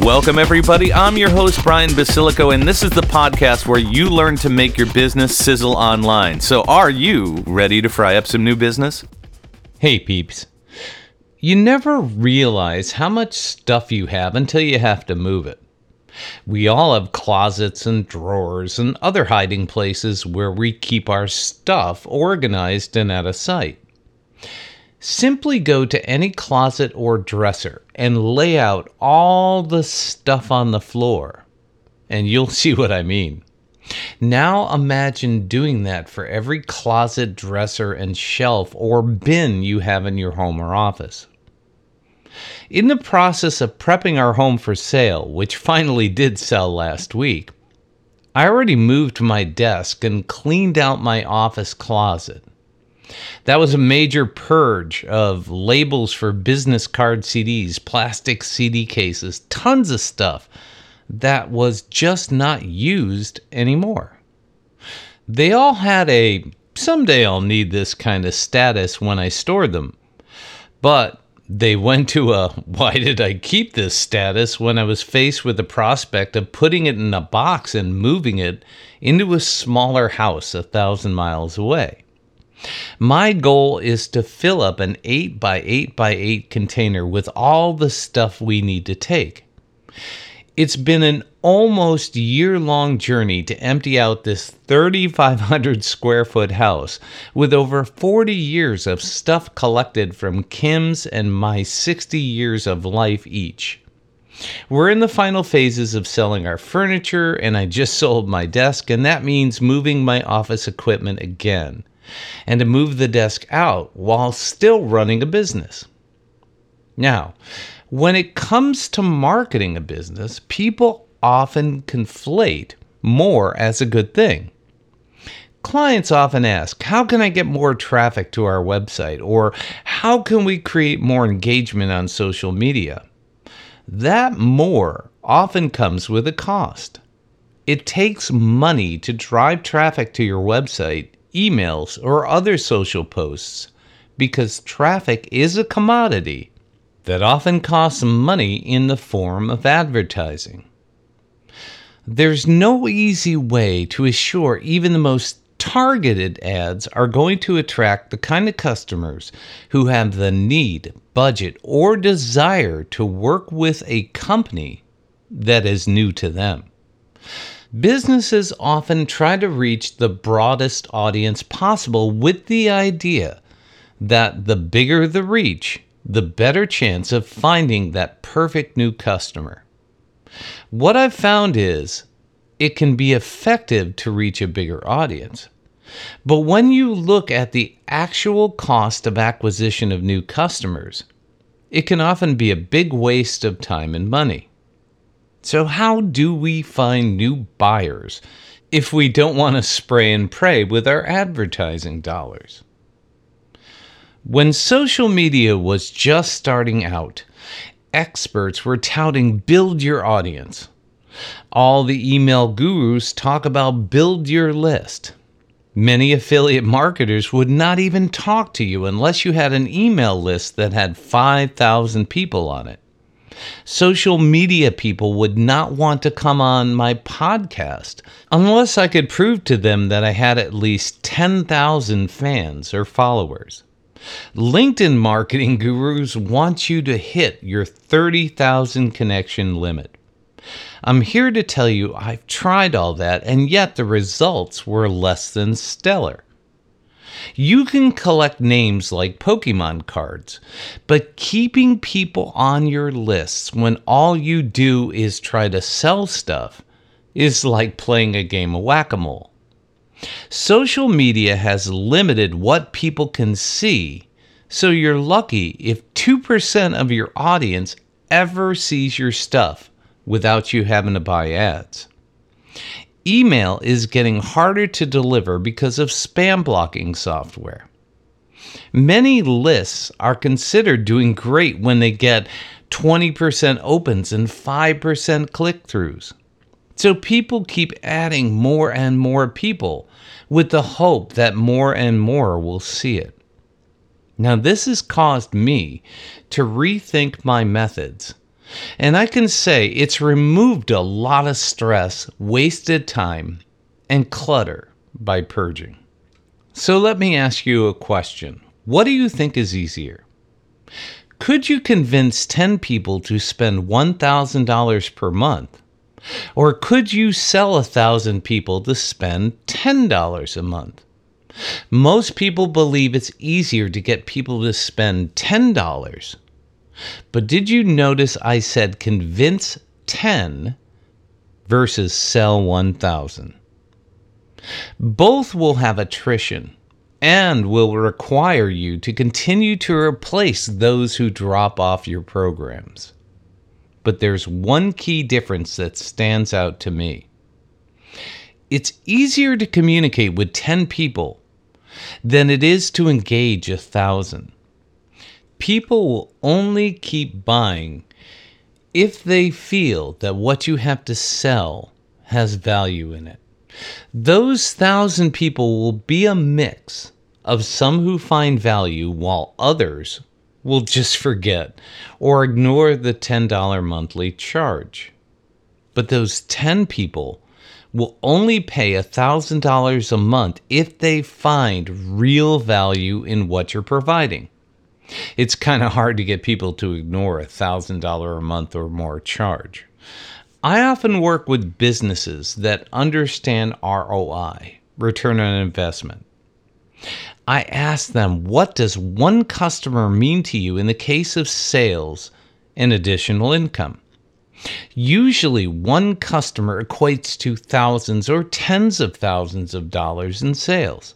Welcome, everybody. I'm your host, Brian Basilico, and this is the podcast where you learn to make your business sizzle online. So, are you ready to fry up some new business? Hey, peeps. You never realize how much stuff you have until you have to move it. We all have closets and drawers and other hiding places where we keep our stuff organized and out of sight. Simply go to any closet or dresser and lay out all the stuff on the floor, and you'll see what I mean. Now imagine doing that for every closet, dresser, and shelf or bin you have in your home or office. In the process of prepping our home for sale, which finally did sell last week, I already moved my desk and cleaned out my office closet. That was a major purge of labels for business card CDs, plastic CD cases, tons of stuff that was just not used anymore. They all had a someday I'll need this kind of status when I store them. But they went to a why did I keep this status when I was faced with the prospect of putting it in a box and moving it into a smaller house a thousand miles away. My goal is to fill up an 8 by 8 by 8 container with all the stuff we need to take. It's been an almost year long journey to empty out this 3,500 square foot house with over 40 years of stuff collected from Kim's and my 60 years of life each. We're in the final phases of selling our furniture, and I just sold my desk, and that means moving my office equipment again and to move the desk out while still running a business. Now, when it comes to marketing a business, people often conflate more as a good thing. Clients often ask, How can I get more traffic to our website? Or how can we create more engagement on social media? That more often comes with a cost. It takes money to drive traffic to your website emails, or other social posts because traffic is a commodity that often costs money in the form of advertising. There's no easy way to assure even the most targeted ads are going to attract the kind of customers who have the need, budget, or desire to work with a company that is new to them. Businesses often try to reach the broadest audience possible with the idea that the bigger the reach, the better chance of finding that perfect new customer. What I've found is it can be effective to reach a bigger audience. But when you look at the actual cost of acquisition of new customers, it can often be a big waste of time and money. So, how do we find new buyers if we don't want to spray and pray with our advertising dollars? When social media was just starting out, experts were touting build your audience. All the email gurus talk about build your list. Many affiliate marketers would not even talk to you unless you had an email list that had 5,000 people on it. Social media people would not want to come on my podcast unless I could prove to them that I had at least 10,000 fans or followers. LinkedIn marketing gurus want you to hit your 30,000 connection limit. I'm here to tell you I've tried all that, and yet the results were less than stellar. You can collect names like Pokemon cards, but keeping people on your lists when all you do is try to sell stuff is like playing a game of whack a mole. Social media has limited what people can see, so you're lucky if 2% of your audience ever sees your stuff without you having to buy ads. Email is getting harder to deliver because of spam blocking software. Many lists are considered doing great when they get 20% opens and 5% click throughs. So people keep adding more and more people with the hope that more and more will see it. Now, this has caused me to rethink my methods. And I can say it's removed a lot of stress, wasted time, and clutter by purging. So let me ask you a question What do you think is easier? Could you convince 10 people to spend $1,000 per month? Or could you sell a thousand people to spend $10 a month? Most people believe it's easier to get people to spend $10. But did you notice I said convince 10 versus sell 1,000? Both will have attrition and will require you to continue to replace those who drop off your programs but there's one key difference that stands out to me. It's easier to communicate with 10 people than it is to engage a thousand. People will only keep buying if they feel that what you have to sell has value in it. Those thousand people will be a mix of some who find value while others will just forget or ignore the $10 monthly charge. But those 10 people will only pay $1,000 a month if they find real value in what you're providing. It's kind of hard to get people to ignore a $1,000 a month or more charge. I often work with businesses that understand ROI, return on investment. I ask them, what does one customer mean to you in the case of sales and additional income? Usually, one customer equates to thousands or tens of thousands of dollars in sales.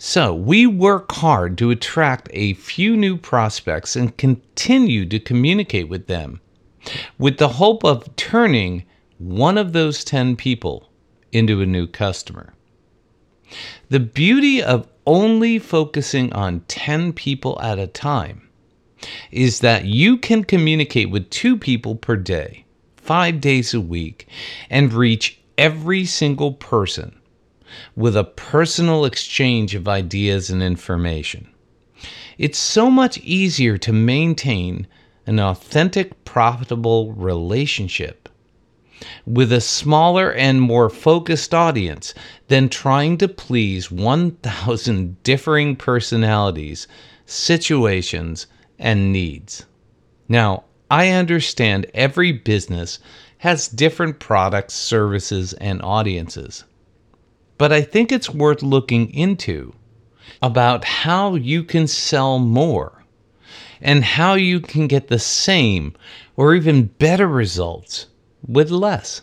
So, we work hard to attract a few new prospects and continue to communicate with them with the hope of turning one of those 10 people into a new customer. The beauty of only focusing on 10 people at a time is that you can communicate with two people per day, five days a week, and reach every single person with a personal exchange of ideas and information. It's so much easier to maintain an authentic, profitable relationship with a smaller and more focused audience than trying to please 1,000 differing personalities, situations, and needs. Now, I understand every business has different products, services, and audiences. But I think it's worth looking into about how you can sell more and how you can get the same or even better results with less.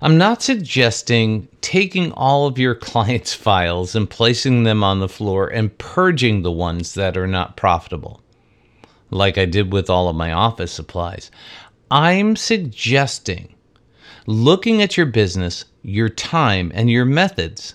I'm not suggesting taking all of your clients' files and placing them on the floor and purging the ones that are not profitable, like I did with all of my office supplies. I'm suggesting looking at your business, your time, and your methods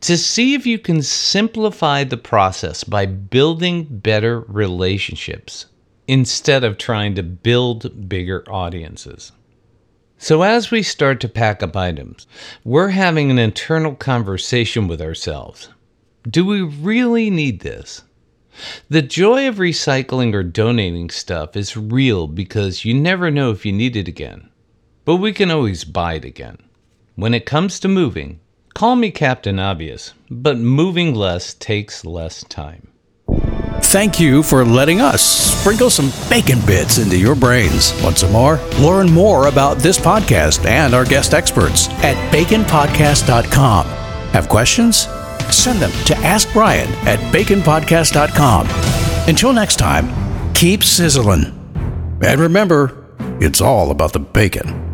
to see if you can simplify the process by building better relationships instead of trying to build bigger audiences. So, as we start to pack up items, we're having an internal conversation with ourselves. Do we really need this? The joy of recycling or donating stuff is real because you never know if you need it again. But we can always buy it again. When it comes to moving, call me Captain Obvious, but moving less takes less time. Thank you for letting us sprinkle some bacon bits into your brains. Want some more? Learn more about this podcast and our guest experts at baconpodcast.com. Have questions? Send them to Ask Brian at baconpodcast.com. Until next time, keep sizzling. And remember, it's all about the bacon.